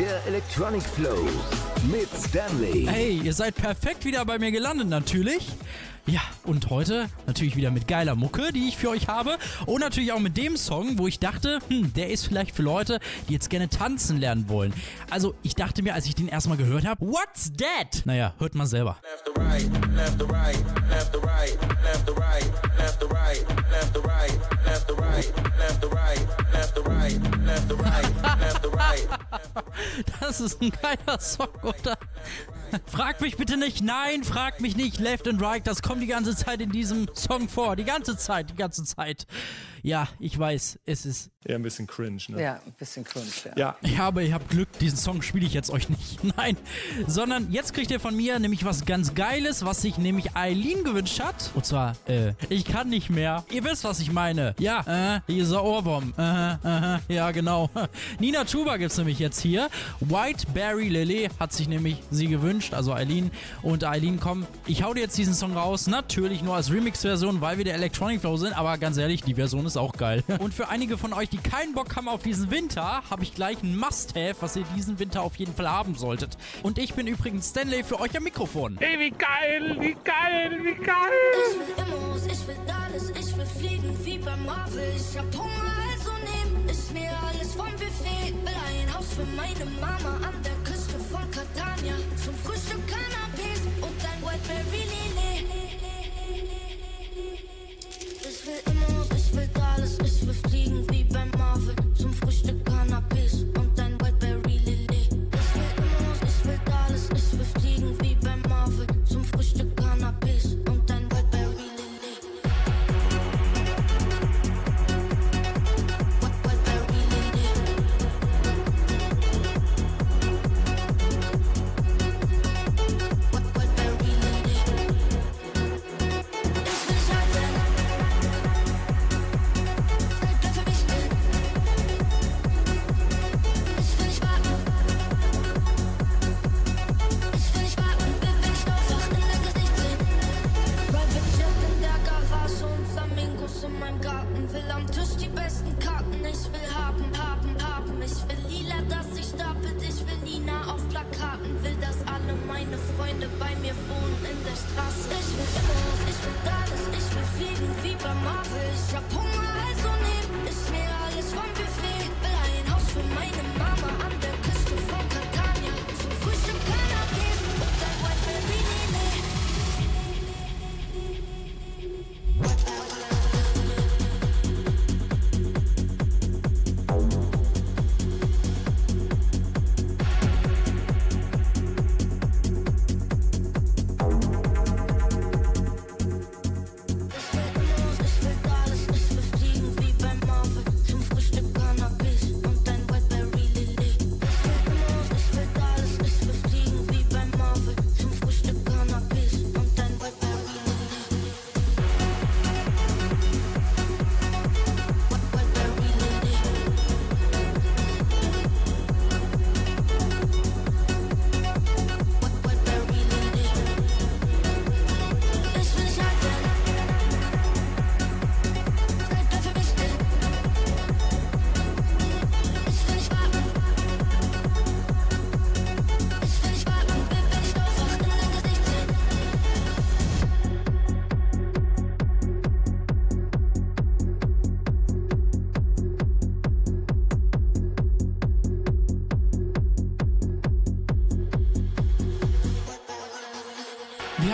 Der Electronic Flow mit Stanley. Hey, ihr seid perfekt wieder bei mir gelandet, natürlich. Ja, und heute natürlich wieder mit geiler Mucke, die ich für euch habe. Und natürlich auch mit dem Song, wo ich dachte, hm, der ist vielleicht für Leute, die jetzt gerne tanzen lernen wollen. Also, ich dachte mir, als ich den erstmal gehört habe, what's that? Naja, hört mal selber. left to right, left to right, left to right, left to right, left to right, left to right, left to right, left to right, left to right, left to right, left to right. Das ist ein geiler Song, oder? Frag mich bitte nicht, nein, frag mich nicht, Left and Right, das kommt die ganze Zeit in diesem Song vor. Die ganze Zeit, die ganze Zeit. Ja, ich weiß, es ist. Eher ein bisschen cringe, ne? Ja, ein bisschen cringe, ja. Ja, Ja, aber ihr habt Glück, diesen Song spiele ich jetzt euch nicht. Nein, sondern jetzt kriegt ihr von mir nämlich was ganz Geiles, was sich nämlich Eileen gewünscht hat. Und zwar, äh, ich kann nicht mehr. Ihr wisst, was ich meine. Ja, äh, dieser Ohrwurm. Äh, äh, ja, genau. Nina Chuba gibt's nämlich jetzt hier. White Berry Lily hat sich nämlich sie gewünscht, also Eileen. Und Eileen, komm, ich hau dir jetzt diesen Song raus. Natürlich nur als Remix-Version, weil wir der Electronic Flow sind. Aber ganz ehrlich, die Version ist auch geil. Und für einige von euch, die keinen Bock haben auf diesen Winter, habe ich gleich ein Must-Have, was ihr diesen Winter auf jeden Fall haben solltet. Und ich bin übrigens Stanley für euch am Mikrofon. Ey, wie geil, wie geil, wie geil. Ich will Immos, ich will alles, ich will fliegen wie bei Marvel. Ich hab Hunger, also nehm ich mir alles vom Buffet. Will ein Haus für meine Mama an der Küste von Catania. Zum Frühstück Cannabis und ein Whiteberry Lillet. Ich will Immos, ich will alles, ich will fliegen wie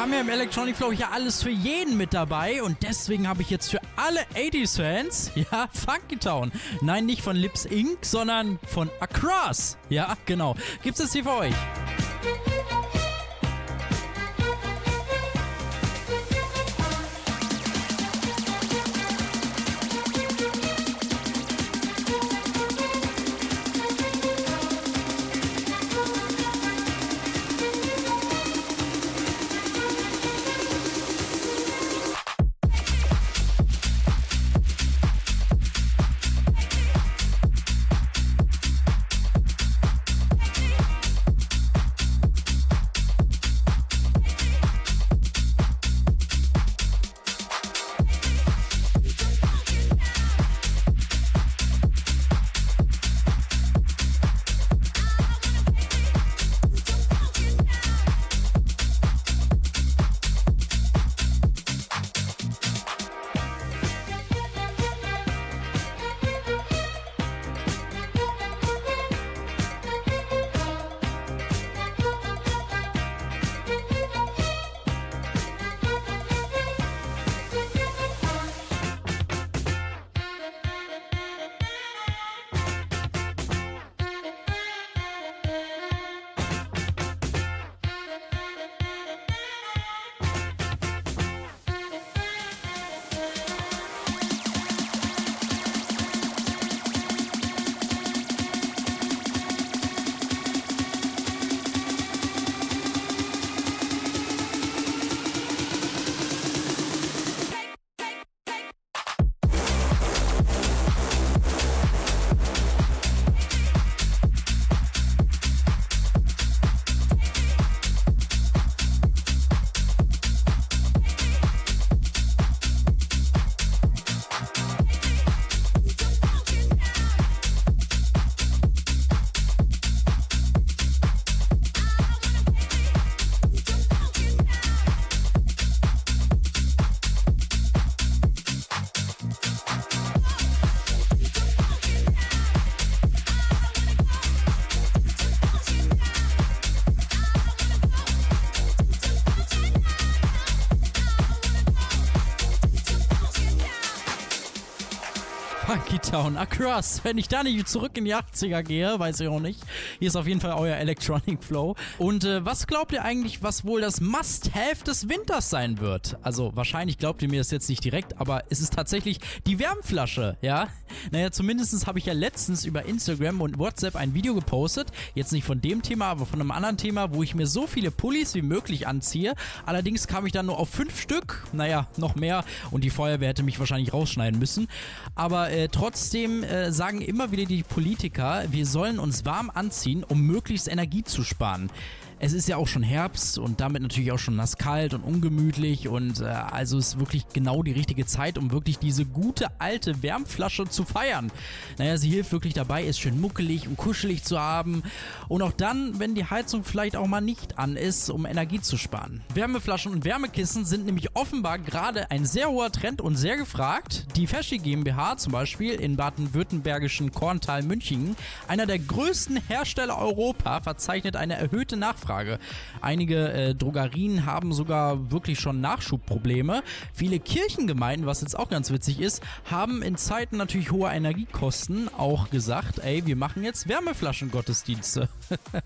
haben ja im Electronic Flow hier alles für jeden mit dabei und deswegen habe ich jetzt für alle 80s-Fans, ja, Funky Town. Nein, nicht von Lips Inc., sondern von Across. Ja, genau. Gibt's es hier für euch? Town Across. Wenn ich da nicht zurück in die 80er gehe, weiß ich auch nicht. Hier ist auf jeden Fall euer Electronic Flow. Und äh, was glaubt ihr eigentlich, was wohl das Must-Have des Winters sein wird? Also wahrscheinlich glaubt ihr mir das jetzt nicht direkt, aber es ist tatsächlich die Wärmflasche, ja? Naja, zumindest habe ich ja letztens über Instagram und WhatsApp ein Video gepostet. Jetzt nicht von dem Thema, aber von einem anderen Thema, wo ich mir so viele Pullis wie möglich anziehe. Allerdings kam ich dann nur auf fünf Stück. Naja, noch mehr. Und die Feuerwehr hätte mich wahrscheinlich rausschneiden müssen. Aber äh, trotzdem äh, sagen immer wieder die Politiker, wir sollen uns warm anziehen, um möglichst Energie zu sparen. Es ist ja auch schon Herbst und damit natürlich auch schon nass kalt und ungemütlich und äh, also ist wirklich genau die richtige Zeit, um wirklich diese gute alte Wärmflasche zu feiern. Naja, sie hilft wirklich dabei, es schön muckelig und kuschelig zu haben und auch dann, wenn die Heizung vielleicht auch mal nicht an ist, um Energie zu sparen. Wärmeflaschen und Wärmekissen sind nämlich offenbar gerade ein sehr hoher Trend und sehr gefragt. Die Feschi GmbH zum Beispiel in baden-württembergischen Korntal München, einer der größten Hersteller Europa, verzeichnet eine erhöhte Nachfrage. Einige äh, Drogerien haben sogar wirklich schon Nachschubprobleme. Viele Kirchengemeinden, was jetzt auch ganz witzig ist, haben in Zeiten natürlich hoher Energiekosten auch gesagt, ey, wir machen jetzt Wärmeflaschengottesdienste.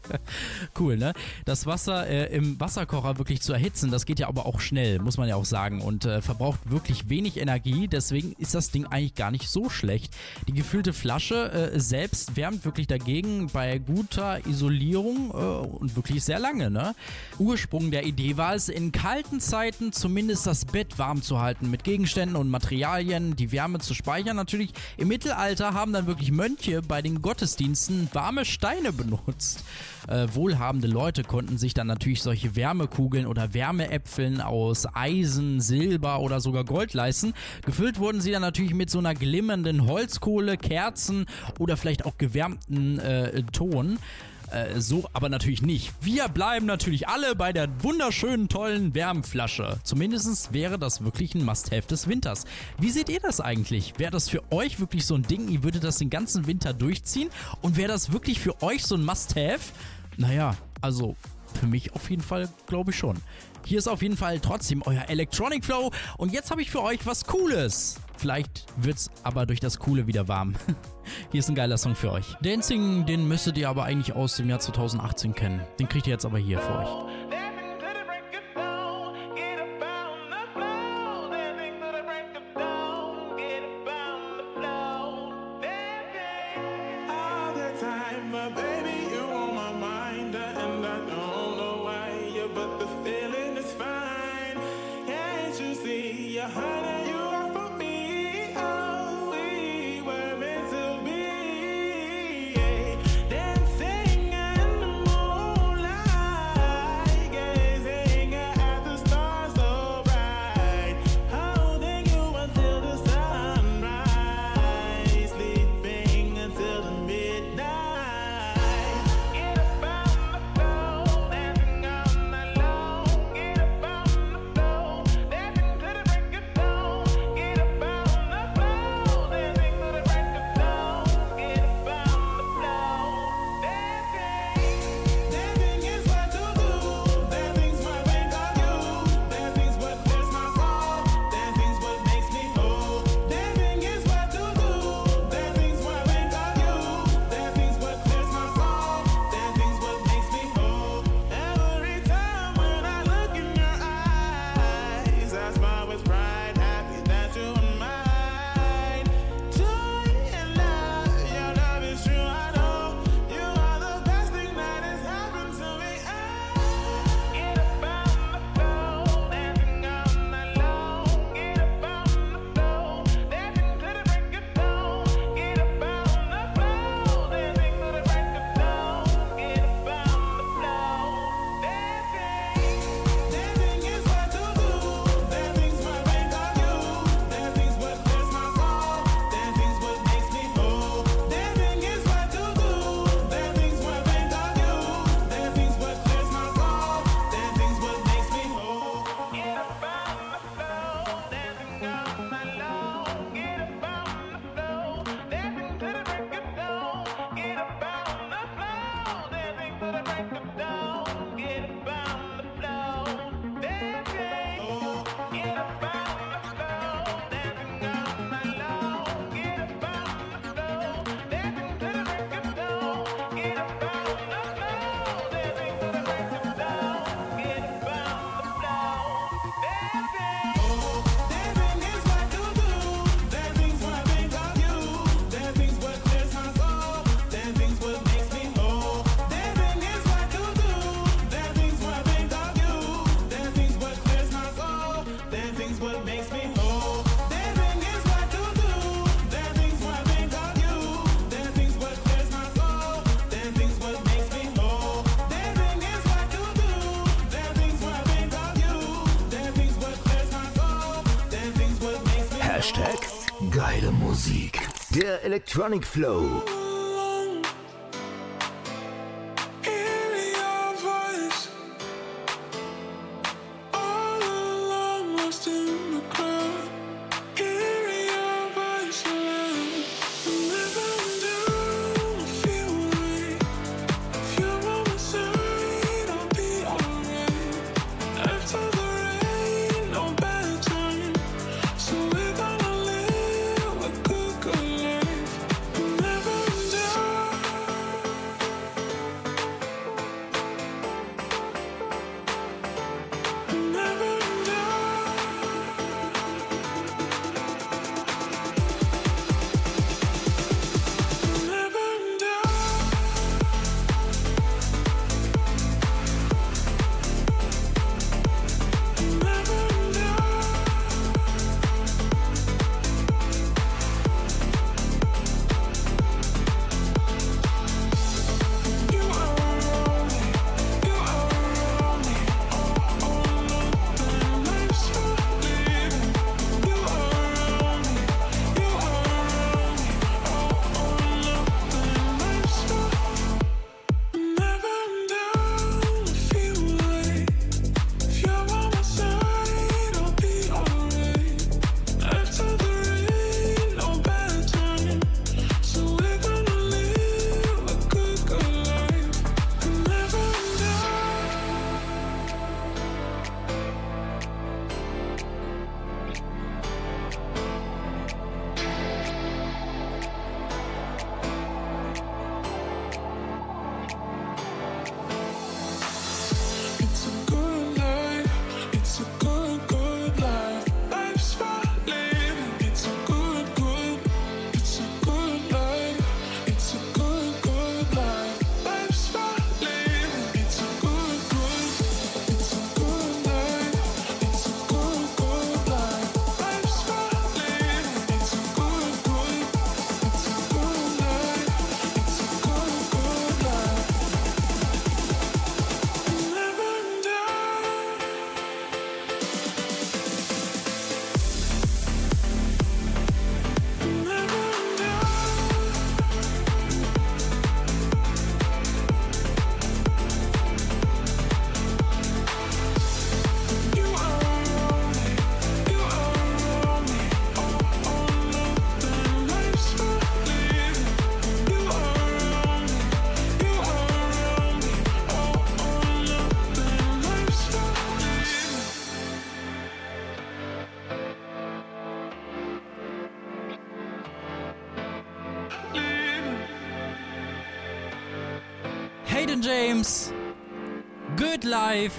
cool, ne? Das Wasser äh, im Wasserkocher wirklich zu erhitzen, das geht ja aber auch schnell, muss man ja auch sagen, und äh, verbraucht wirklich wenig Energie. Deswegen ist das Ding eigentlich gar nicht so schlecht. Die gefüllte Flasche äh, selbst wärmt wirklich dagegen bei guter Isolierung äh, und wirklich sehr lange, ne? Ursprung der Idee war es, in kalten Zeiten zumindest das Bett warm zu halten mit Gegenständen und Materialien, die Wärme zu speichern. Natürlich im Mittelalter haben dann wirklich Mönche bei den Gottesdiensten warme Steine benutzt. Äh, wohlhabende Leute konnten sich dann natürlich solche Wärmekugeln oder Wärmeäpfeln aus Eisen, Silber oder sogar Gold leisten. Gefüllt wurden sie dann natürlich mit so einer glimmernden Holzkohle, Kerzen oder vielleicht auch gewärmten äh, Ton. Äh, so aber natürlich nicht. Wir bleiben natürlich alle bei der wunderschönen, tollen Wärmflasche. Zumindest wäre das wirklich ein Must-Have des Winters. Wie seht ihr das eigentlich? Wäre das für euch wirklich so ein Ding? Ihr würdet das den ganzen Winter durchziehen? Und wäre das wirklich für euch so ein Must-Have? Naja, also für mich auf jeden Fall glaube ich schon. Hier ist auf jeden Fall trotzdem euer Electronic Flow und jetzt habe ich für euch was Cooles. Vielleicht wird's aber durch das Coole wieder warm. Hier ist ein geiler Song für euch. Dancing, den müsstet ihr aber eigentlich aus dem Jahr 2018 kennen. Den kriegt ihr jetzt aber hier für euch. Electronic Flow. Life,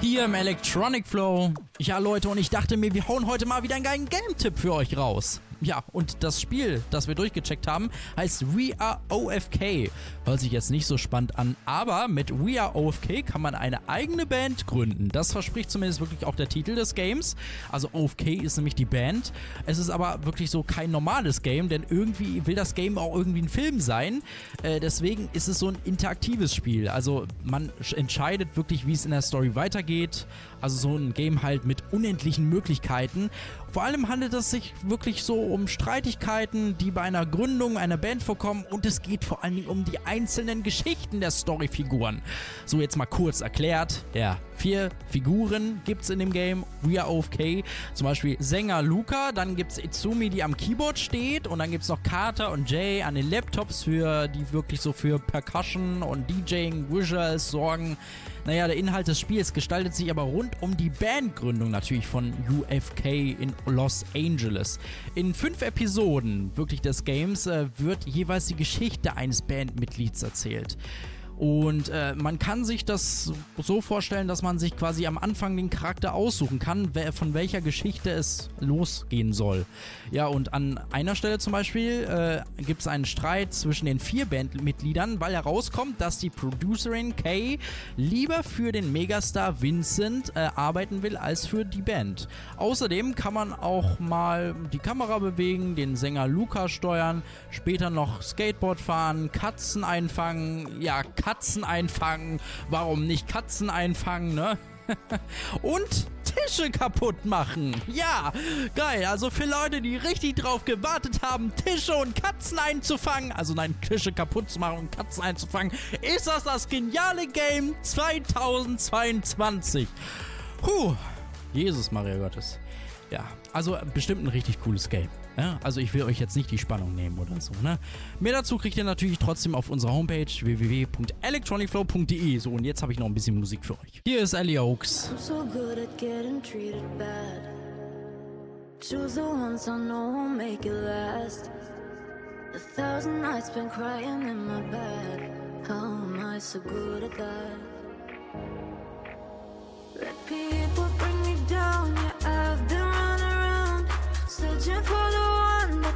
hier im Electronic Flow. Ja, Leute, und ich dachte mir, wir hauen heute mal wieder einen geilen Game-Tipp für euch raus. Ja, und das Spiel, das wir durchgecheckt haben, heißt We Are OFK. Hört sich jetzt nicht so spannend an, aber mit We Are OFK kann man eine eigene Band gründen. Das verspricht zumindest wirklich auch der Titel des Games. Also OFK ist nämlich die Band. Es ist aber wirklich so kein normales Game, denn irgendwie will das Game auch irgendwie ein Film sein. Äh, deswegen ist es so ein interaktives Spiel. Also man sch- entscheidet wirklich, wie es in der Story weitergeht. Also so ein Game halt mit unendlichen Möglichkeiten. Vor allem handelt es sich wirklich so um Streitigkeiten, die bei einer Gründung einer Band vorkommen und es geht vor allen Dingen um die einzelnen Geschichten der Storyfiguren. So jetzt mal kurz erklärt, ja, vier Figuren gibt es in dem Game, We Are OFK, zum Beispiel Sänger Luca, dann gibt es Izumi, die am Keyboard steht und dann gibt es noch Carter und Jay an den Laptops, für die wirklich so für Percussion und DJing, Visuals sorgen. Naja, der Inhalt des Spiels gestaltet sich aber rund um die Bandgründung natürlich von UFK in Los Angeles. In fünf Episoden wirklich des Games äh, wird jeweils die Geschichte eines Bandmitglieds erzählt. Und äh, man kann sich das so vorstellen, dass man sich quasi am Anfang den Charakter aussuchen kann, von welcher Geschichte es losgehen soll. Ja, und an einer Stelle zum Beispiel äh, gibt es einen Streit zwischen den vier Bandmitgliedern, weil herauskommt, dass die Producerin Kay lieber für den Megastar Vincent äh, arbeiten will als für die Band. Außerdem kann man auch mal die Kamera bewegen, den Sänger Luca steuern, später noch Skateboard fahren, Katzen einfangen, ja, Katzen Katzen einfangen. Warum nicht Katzen einfangen, ne? Und Tische kaputt machen. Ja, geil. Also für Leute, die richtig drauf gewartet haben, Tische und Katzen einzufangen, also nein, Tische kaputt zu machen und Katzen einzufangen, ist das das geniale Game 2022. Puh, Jesus, Maria Gottes. Ja, also bestimmt ein richtig cooles Game. Ja, also ich will euch jetzt nicht die Spannung nehmen oder so. Ne? Mehr dazu kriegt ihr natürlich trotzdem auf unserer Homepage www.electronicflow.de. So, und jetzt habe ich noch ein bisschen Musik für euch. Hier ist Ellie Oaks. I'm so good at getting treated bad. Choose the ones I know will make it last. A thousand nights been crying in my bed. How am I so good at that? Let people bring me down. Yeah, I've been running around searching for the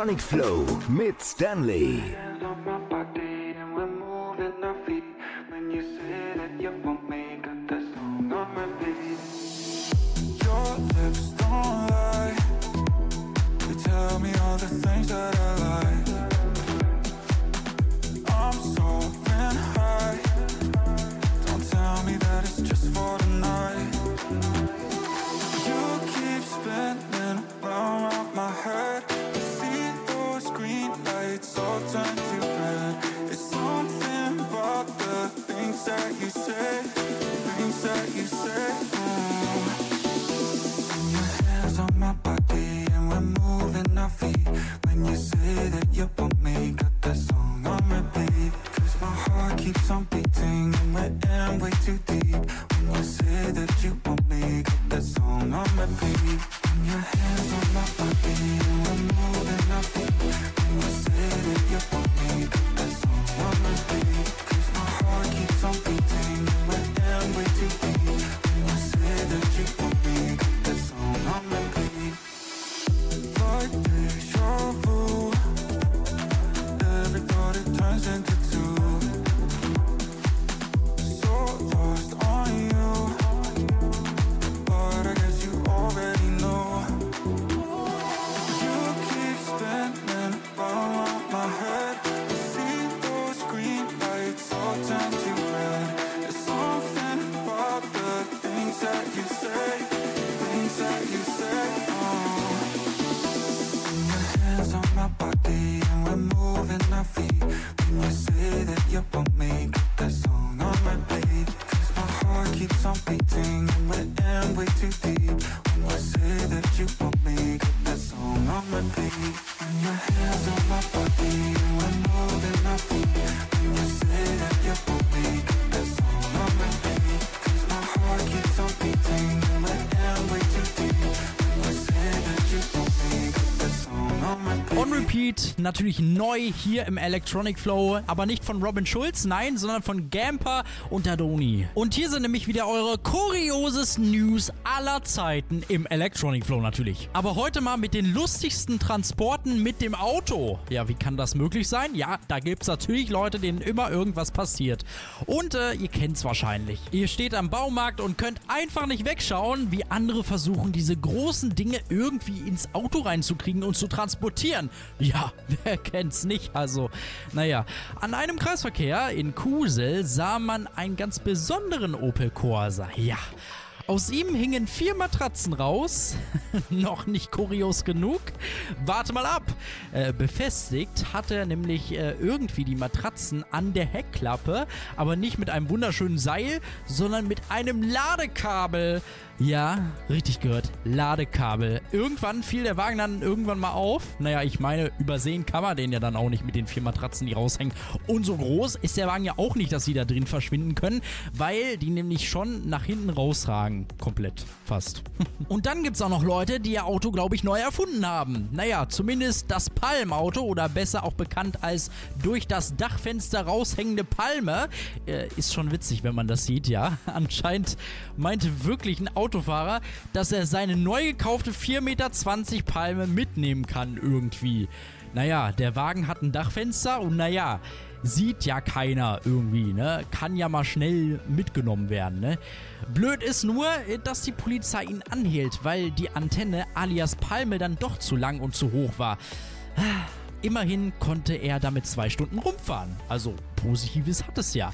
Electronic Flow mit Stanley. Repeat, natürlich neu hier im Electronic Flow, aber nicht von Robin Schulz, nein, sondern von Gamper und Dadoni. Und hier sind nämlich wieder eure kuriosesten News aller Zeiten im Electronic Flow natürlich. Aber heute mal mit den lustigsten Transporten mit dem Auto. Ja, wie kann das möglich sein? Ja, da gibt es natürlich Leute, denen immer irgendwas passiert. Und äh, ihr kennt es wahrscheinlich. Ihr steht am Baumarkt und könnt einfach nicht wegschauen, wie andere versuchen, diese großen Dinge irgendwie ins Auto reinzukriegen und zu transportieren. Ja, wer kennt's nicht? Also, naja. An einem Kreisverkehr in Kusel sah man einen ganz besonderen Opel Corsa. Ja. Aus ihm hingen vier Matratzen raus. Noch nicht kurios genug. Warte mal ab. Äh, befestigt hat er nämlich äh, irgendwie die Matratzen an der Heckklappe, aber nicht mit einem wunderschönen Seil, sondern mit einem Ladekabel. Ja, richtig gehört. Ladekabel. Irgendwann fiel der Wagen dann irgendwann mal auf. Naja, ich meine, übersehen kann man den ja dann auch nicht mit den vier Matratzen, die raushängen. Und so groß ist der Wagen ja auch nicht, dass sie da drin verschwinden können, weil die nämlich schon nach hinten rausragen. Komplett. Fast. Und dann gibt's auch noch Leute, die ihr Auto, glaube ich, neu erfunden haben. Naja, zumindest das Palmauto oder besser auch bekannt als durch das Dachfenster raushängende Palme. Äh, ist schon witzig, wenn man das sieht, ja. Anscheinend meinte wirklich ein Autofahrer, dass er seine neu gekaufte 4,20 Meter Palme mitnehmen kann irgendwie. Naja, der Wagen hat ein Dachfenster und naja, sieht ja keiner irgendwie, ne? Kann ja mal schnell mitgenommen werden, ne? Blöd ist nur, dass die Polizei ihn anhielt, weil die Antenne alias Palme dann doch zu lang und zu hoch war. Immerhin konnte er damit zwei Stunden rumfahren. Also Positives hat es ja.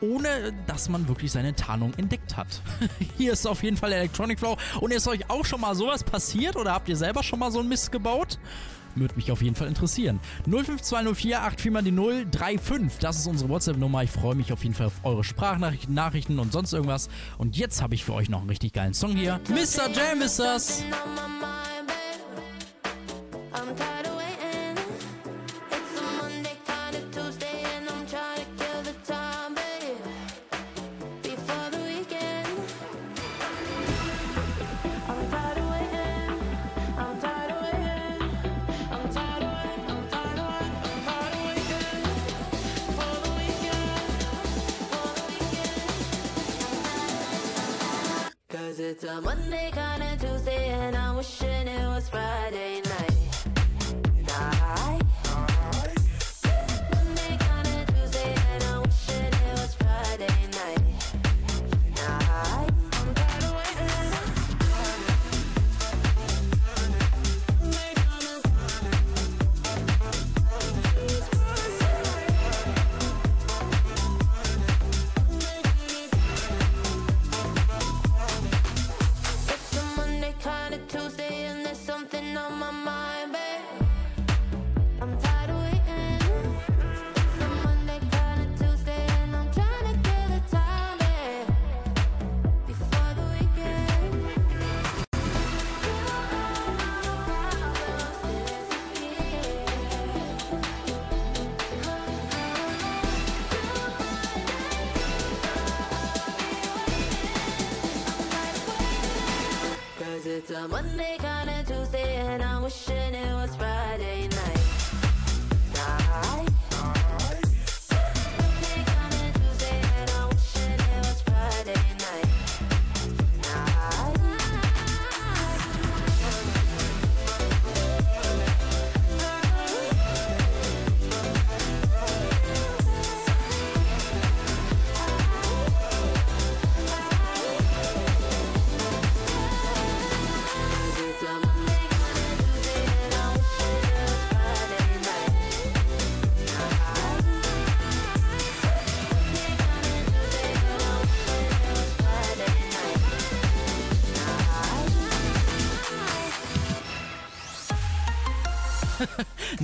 Ohne dass man wirklich seine Tarnung entdeckt hat. Hier ist auf jeden Fall Electronic Flow. Und ist euch auch schon mal sowas passiert oder habt ihr selber schon mal so einen Mist gebaut? Würde mich auf jeden Fall interessieren. 05204 84 mal die 035. Das ist unsere WhatsApp-Nummer. Ich freue mich auf jeden Fall auf eure Sprachnachrichten Nachrichten und sonst irgendwas. Und jetzt habe ich für euch noch einen richtig geilen Song hier. Mr. Jam ist das. I'm one day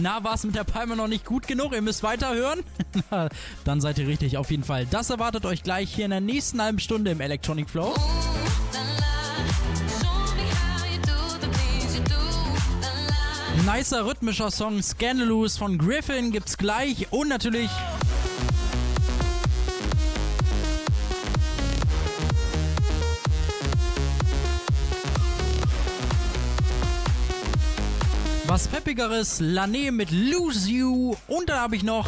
Na, war es mit der Palme noch nicht gut genug? Ihr müsst weiterhören? Dann seid ihr richtig, auf jeden Fall. Das erwartet euch gleich hier in der nächsten halben Stunde im Electronic Flow. Nicer rhythmischer Song Scandalous von Griffin gibt's gleich und natürlich Was peppigeres, Lané mit Lose You. Und dann habe ich noch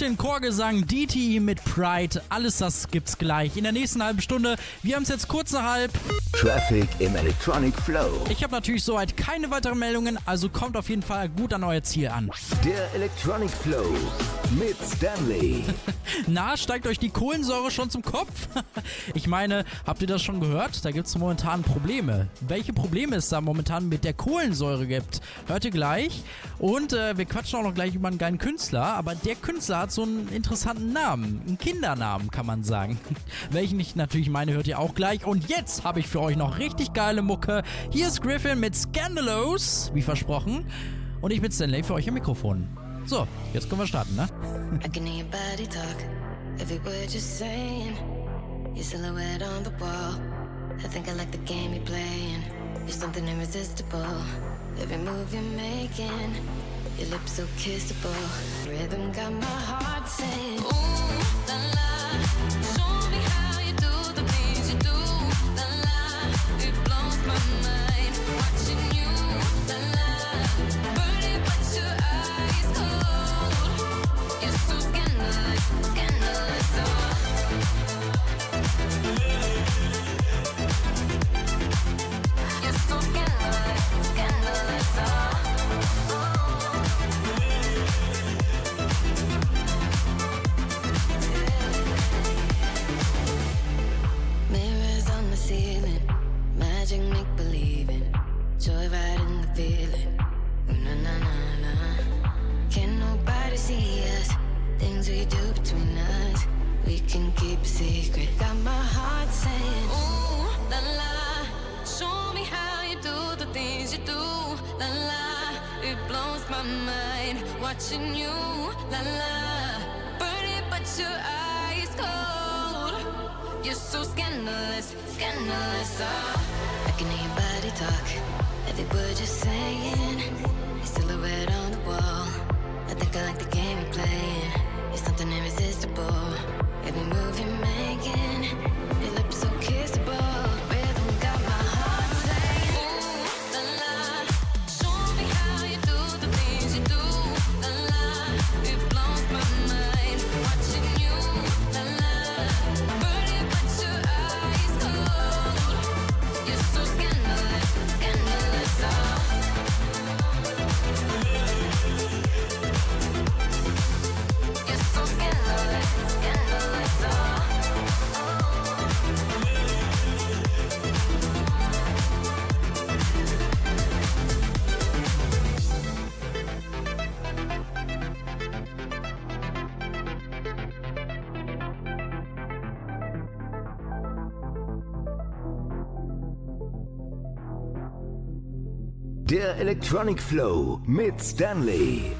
bisschen Chorgesang, DTE mit Pride, alles das gibt's gleich in der nächsten halben Stunde. Wir haben es jetzt kurz nach halb. Traffic im Electronic Flow. Ich habe natürlich soweit keine weiteren Meldungen, also kommt auf jeden Fall gut an euer Ziel an. Der Electronic Flow mit Stanley. Na, steigt euch die Kohlensäure schon zum Kopf? Ich meine, habt ihr das schon gehört? Da gibt's momentan Probleme. Welche Probleme es da momentan mit der Kohlensäure gibt, hört ihr gleich. Und äh, wir quatschen auch noch gleich über einen geilen Künstler, aber der Künstler hat so einen interessanten Namen. Einen Kindernamen, kann man sagen. Welchen ich natürlich meine, hört ihr auch gleich. Und jetzt habe ich für euch noch richtig geile Mucke. Hier ist Griffin mit Scandalous, wie versprochen. Und ich bin Stanley für euch im Mikrofon. So, jetzt können wir starten, ne? I can hear your body talk, every word you're saying. Your silhouette on the wall. I think I like the game you're playing. You're something irresistible. Every move you're making, your lips so kissable. Rhythm got my heart saying, Ooh la la. Der Electronic Flow mit Stanley.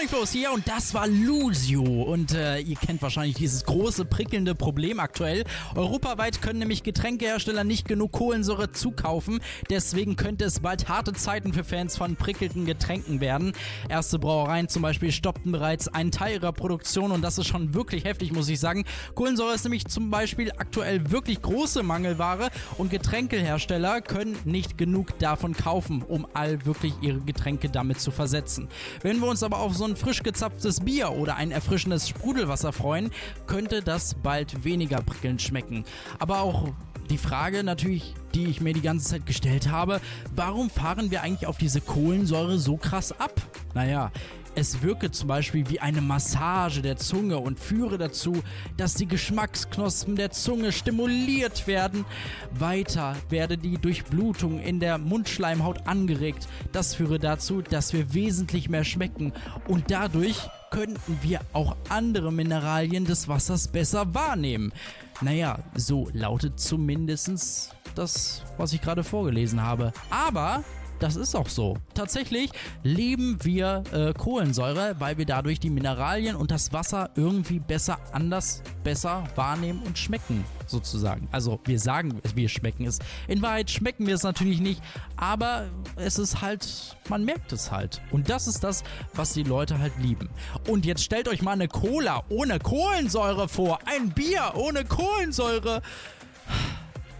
Electronic Flows hier und das war Lucio. Und äh, ihr kennt wahrscheinlich dieses große, prickelnde Problem aktuell. Europaweit können nämlich Getränkehersteller nicht genug Kohlensäure zukaufen. Deswegen könnte es bald harte Zeiten für Fans von prickelnden Getränken werden. Erste Brauereien zum Beispiel stoppten bereits einen Teil ihrer Produktion und das ist schon wirklich heftig, muss ich sagen. Kohlensäure ist nämlich zum Beispiel aktuell wirklich große Mangelware und Getränkehersteller können nicht genug davon kaufen, um all wirklich ihre Getränke damit zu versetzen. Wenn wir uns aber auf so ein frisch gezapftes Bier oder ein erfrischendes Sprudelwasser freuen, könnte das bald weniger prickelnd schmecken. Aber auch die Frage natürlich, die ich mir die ganze Zeit gestellt habe, warum fahren wir eigentlich auf diese Kohlensäure so krass ab? Naja, es wirke zum Beispiel wie eine Massage der Zunge und führe dazu, dass die Geschmacksknospen der Zunge stimuliert werden. Weiter werde die Durchblutung in der Mundschleimhaut angeregt. Das führe dazu, dass wir wesentlich mehr schmecken und dadurch könnten wir auch andere Mineralien des Wassers besser wahrnehmen. Naja, so lautet zumindest das, was ich gerade vorgelesen habe. Aber das ist auch so. Tatsächlich lieben wir äh, Kohlensäure, weil wir dadurch die Mineralien und das Wasser irgendwie besser anders, besser wahrnehmen und schmecken, sozusagen. Also wir sagen, wir schmecken es. In Wahrheit schmecken wir es natürlich nicht, aber es ist halt, man merkt es halt. Und das ist das, was die Leute halt lieben. Und jetzt stellt euch mal eine Cola ohne Kohlensäure vor. Ein Bier ohne Kohlensäure.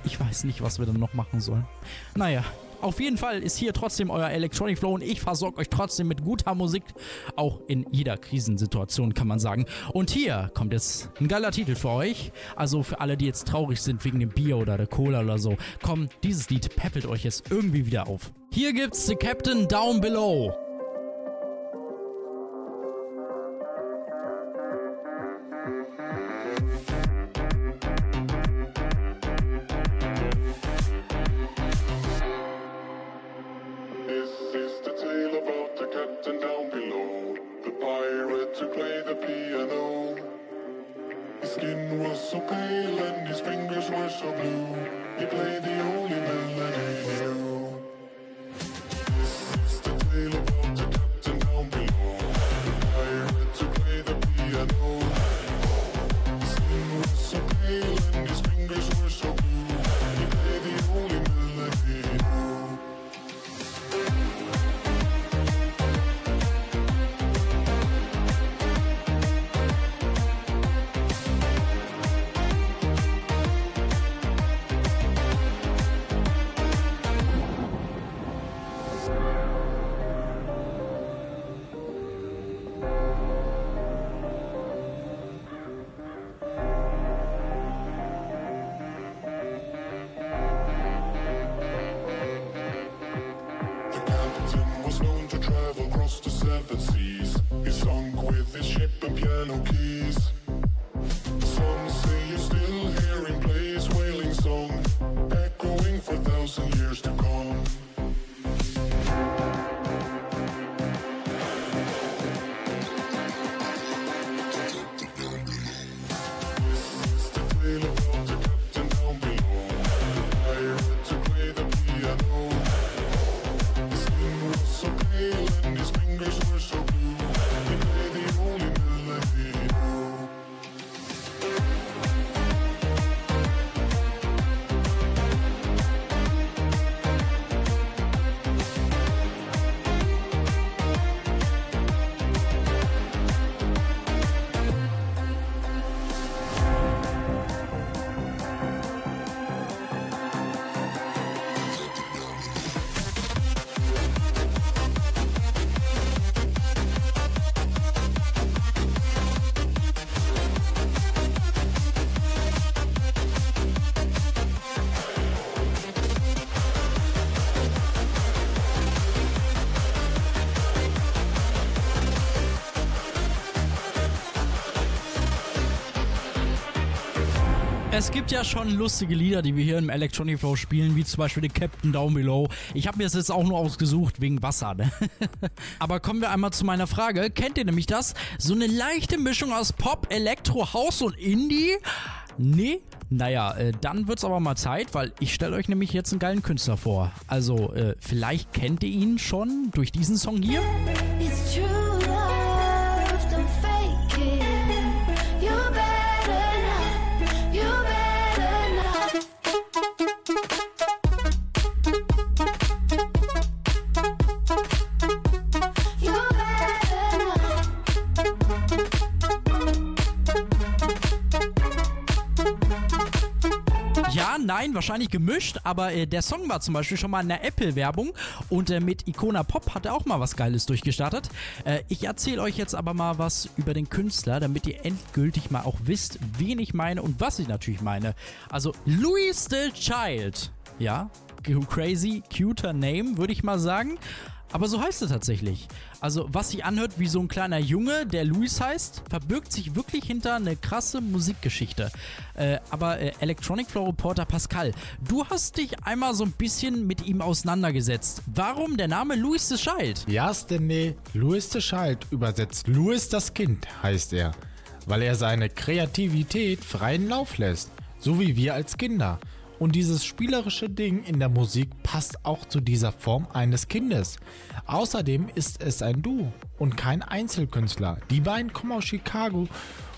Ich weiß nicht, was wir dann noch machen sollen. Naja, auf jeden Fall ist hier trotzdem euer Electronic Flow und ich versorge euch trotzdem mit guter Musik, auch in jeder Krisensituation kann man sagen. Und hier kommt jetzt ein geiler Titel für euch. Also für alle, die jetzt traurig sind wegen dem Bier oder der Cola oder so. Komm, dieses Lied peppelt euch jetzt irgendwie wieder auf. Hier gibt's The Captain Down Below. Es gibt ja schon lustige Lieder, die wir hier im Electronic Flow spielen, wie zum Beispiel The Captain Down Below. Ich habe mir das jetzt auch nur ausgesucht wegen Wasser, ne? Aber kommen wir einmal zu meiner Frage. Kennt ihr nämlich das? So eine leichte Mischung aus Pop, Elektro, House und Indie? Nee? Naja, äh, dann wird's aber mal Zeit, weil ich stelle euch nämlich jetzt einen geilen Künstler vor. Also, äh, vielleicht kennt ihr ihn schon durch diesen Song hier. Nein, wahrscheinlich gemischt, aber äh, der Song war zum Beispiel schon mal in der Apple-Werbung und äh, mit Icona Pop hat er auch mal was Geiles durchgestartet. Äh, ich erzähle euch jetzt aber mal was über den Künstler, damit ihr endgültig mal auch wisst, wen ich meine und was ich natürlich meine. Also, Louis the Child. Ja, crazy, cuter Name, würde ich mal sagen. Aber so heißt er tatsächlich. Also, was sich anhört wie so ein kleiner Junge, der Louis heißt, verbirgt sich wirklich hinter eine krasse Musikgeschichte. Äh, aber äh, Electronic Flow Reporter Pascal, du hast dich einmal so ein bisschen mit ihm auseinandergesetzt. Warum der Name Louis the Child? Ja, Stanley, Louis the Child übersetzt Louis das Kind heißt er, weil er seine Kreativität freien Lauf lässt, so wie wir als Kinder. Und dieses spielerische Ding in der Musik passt auch zu dieser Form eines Kindes. Außerdem ist es ein Duo und kein Einzelkünstler. Die beiden kommen aus Chicago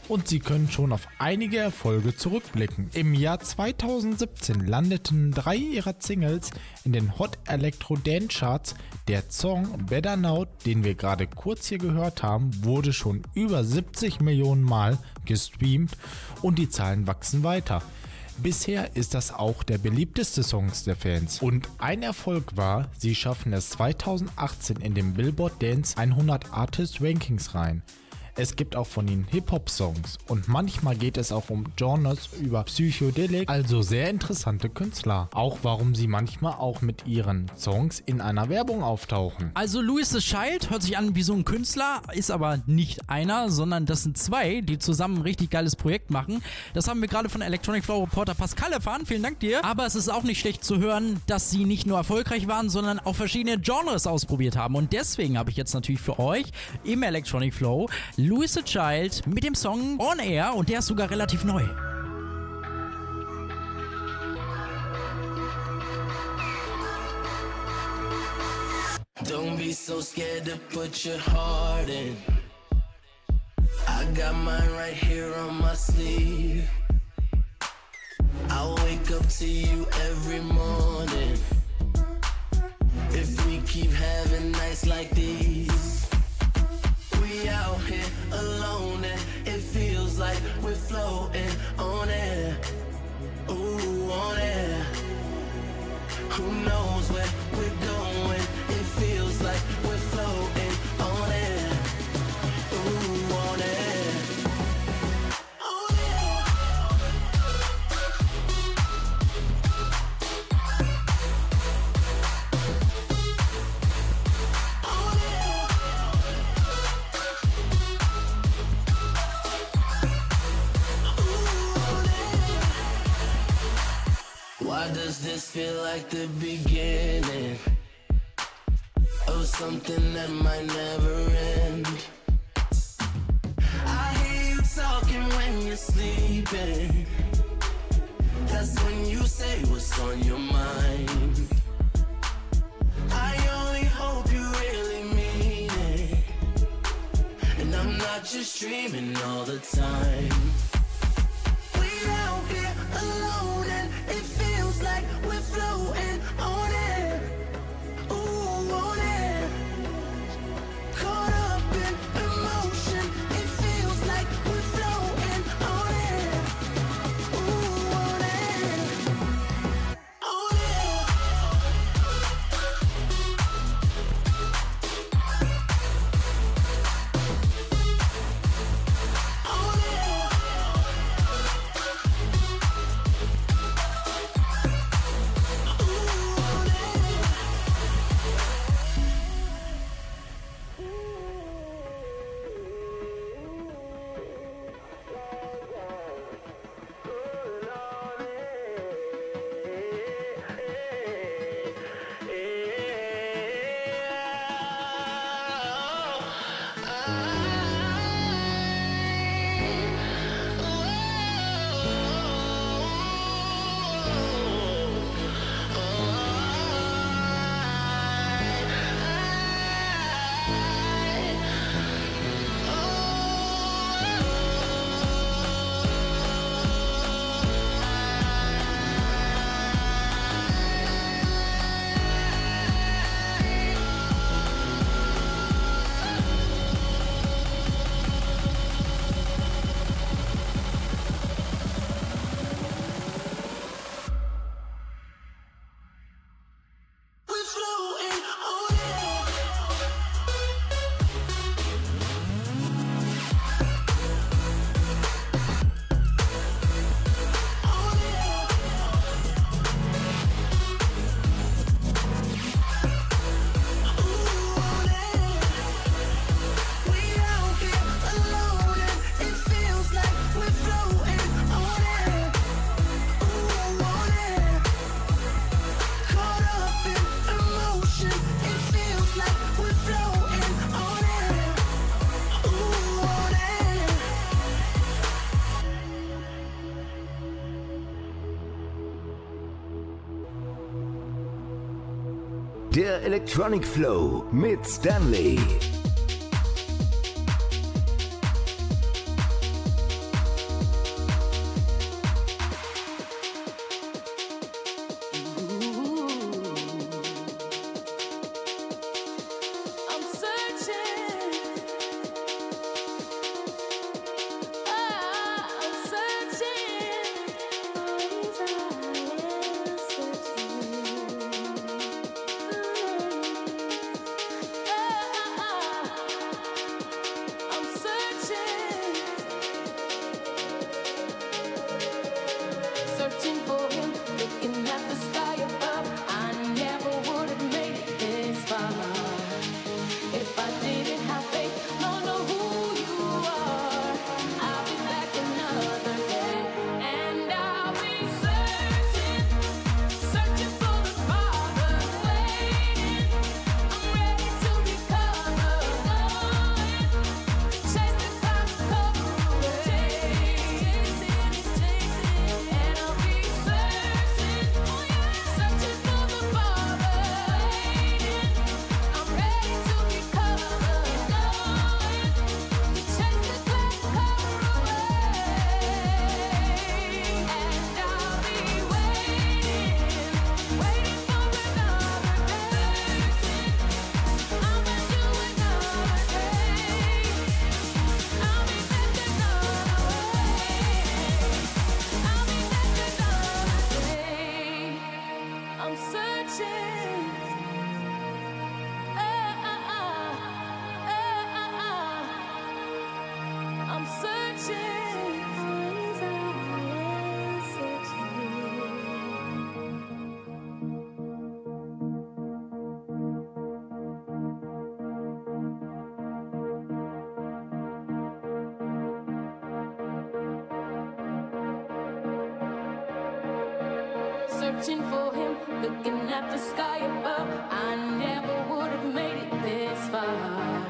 und sie können schon auf einige Erfolge zurückblicken. Im Jahr 2017 landeten drei ihrer Singles in den Hot Electro Dance Charts. Der Song Better Now, den wir gerade kurz hier gehört haben, wurde schon über 70 Millionen Mal gestreamt und die Zahlen wachsen weiter. Bisher ist das auch der beliebteste Song der Fans. Und ein Erfolg war, sie schaffen es 2018 in den Billboard Dance 100 Artist Rankings rein. Es gibt auch von ihnen Hip-Hop-Songs und manchmal geht es auch um Genres über Psychedelic, also sehr interessante Künstler. Auch warum sie manchmal auch mit ihren Songs in einer Werbung auftauchen. Also Louis the Child hört sich an wie so ein Künstler, ist aber nicht einer, sondern das sind zwei, die zusammen ein richtig geiles Projekt machen. Das haben wir gerade von Electronic Flow Reporter Pascal erfahren, vielen Dank dir. Aber es ist auch nicht schlecht zu hören, dass sie nicht nur erfolgreich waren, sondern auch verschiedene Genres ausprobiert haben. Und deswegen habe ich jetzt natürlich für euch im Electronic Flow Louis the Child mit dem Song On Air und der ist sogar relativ neu. Don't be so scared to put your heart in. I got mine right here on my sleeve. I'll wake up to you every morning. If we keep having nights like these, out here alone and it feels like we're floating the beginning Electronic Flow mit Stanley. Eh, eh, eh. I'm searching. Searching. For him, looking at the sky above. I never would have made it this far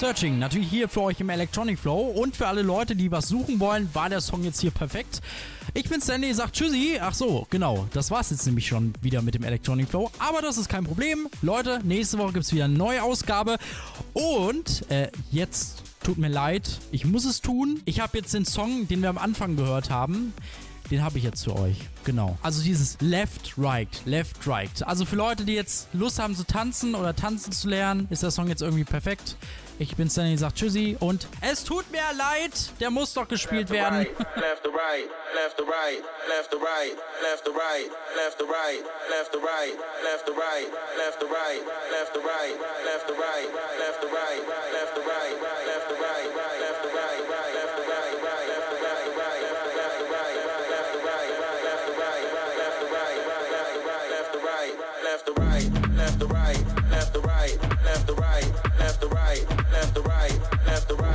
Searching, natürlich hier für euch im Electronic Flow und für alle Leute, die was suchen wollen, war der Song jetzt hier perfekt. Ich bin Stanley, sagt Tschüssi. Ach so, genau, das war's jetzt nämlich schon wieder mit dem Electronic Flow. Aber das ist kein Problem. Leute, nächste Woche gibt's wieder eine neue Ausgabe. Und äh, jetzt tut mir leid, ich muss es tun. Ich habe jetzt den Song, den wir am Anfang gehört haben. Den habe ich jetzt für euch. Genau. Also dieses Left, Right, Left, Right. Also für Leute, die jetzt Lust haben zu tanzen oder tanzen zu lernen, ist der Song jetzt irgendwie perfekt. Ich bin Stanley, sagt Tschüssi und es tut mir leid, der muss doch gespielt werden. left to right, left to right, left to right, left to right, left to right, left to right, left to right, left to right, left to right, left to right, left to right, left to right, left to right, left to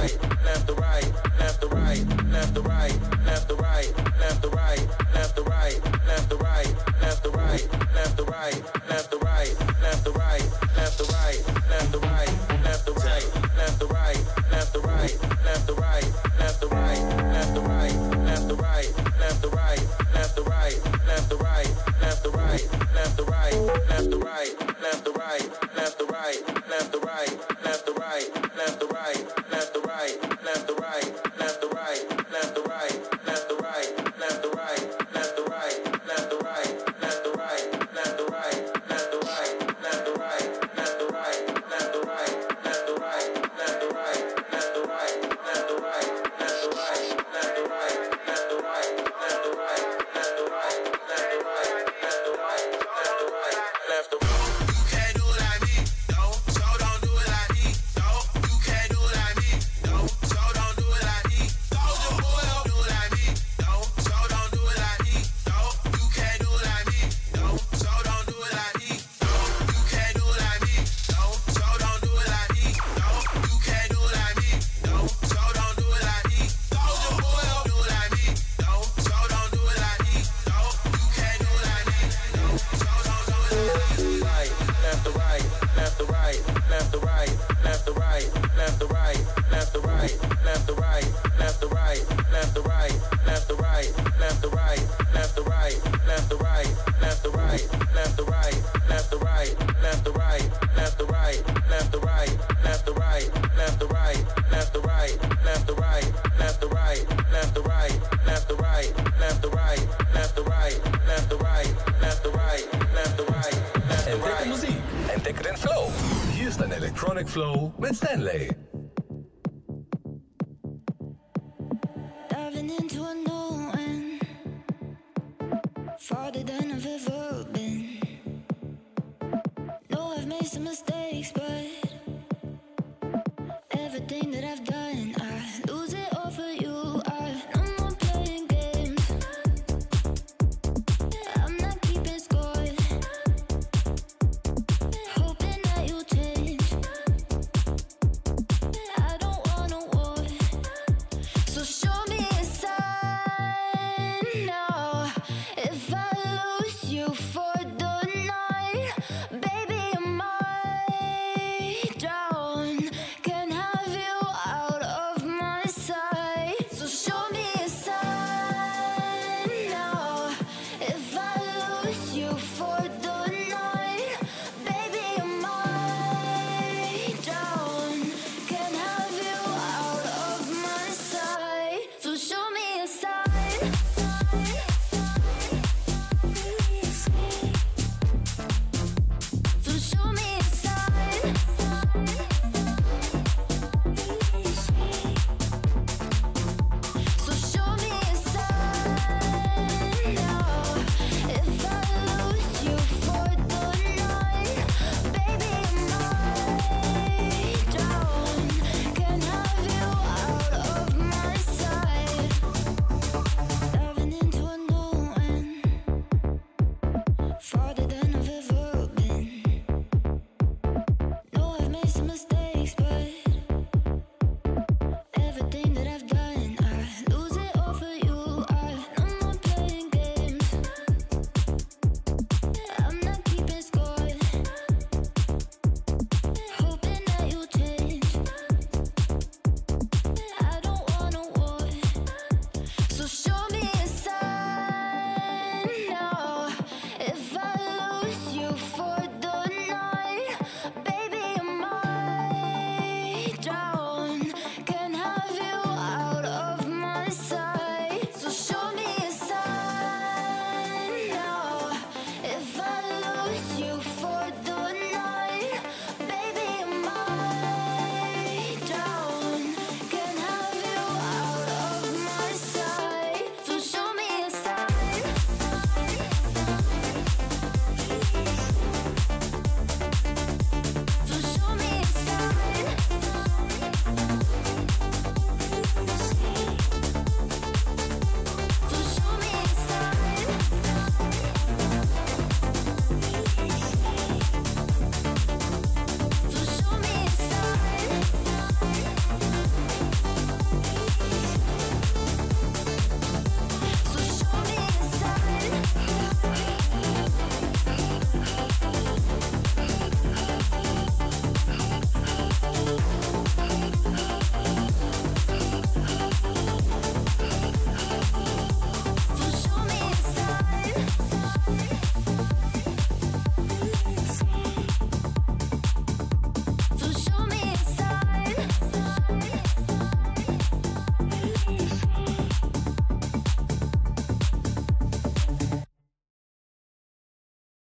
left the right, left the right, left the right, left the right, left the right.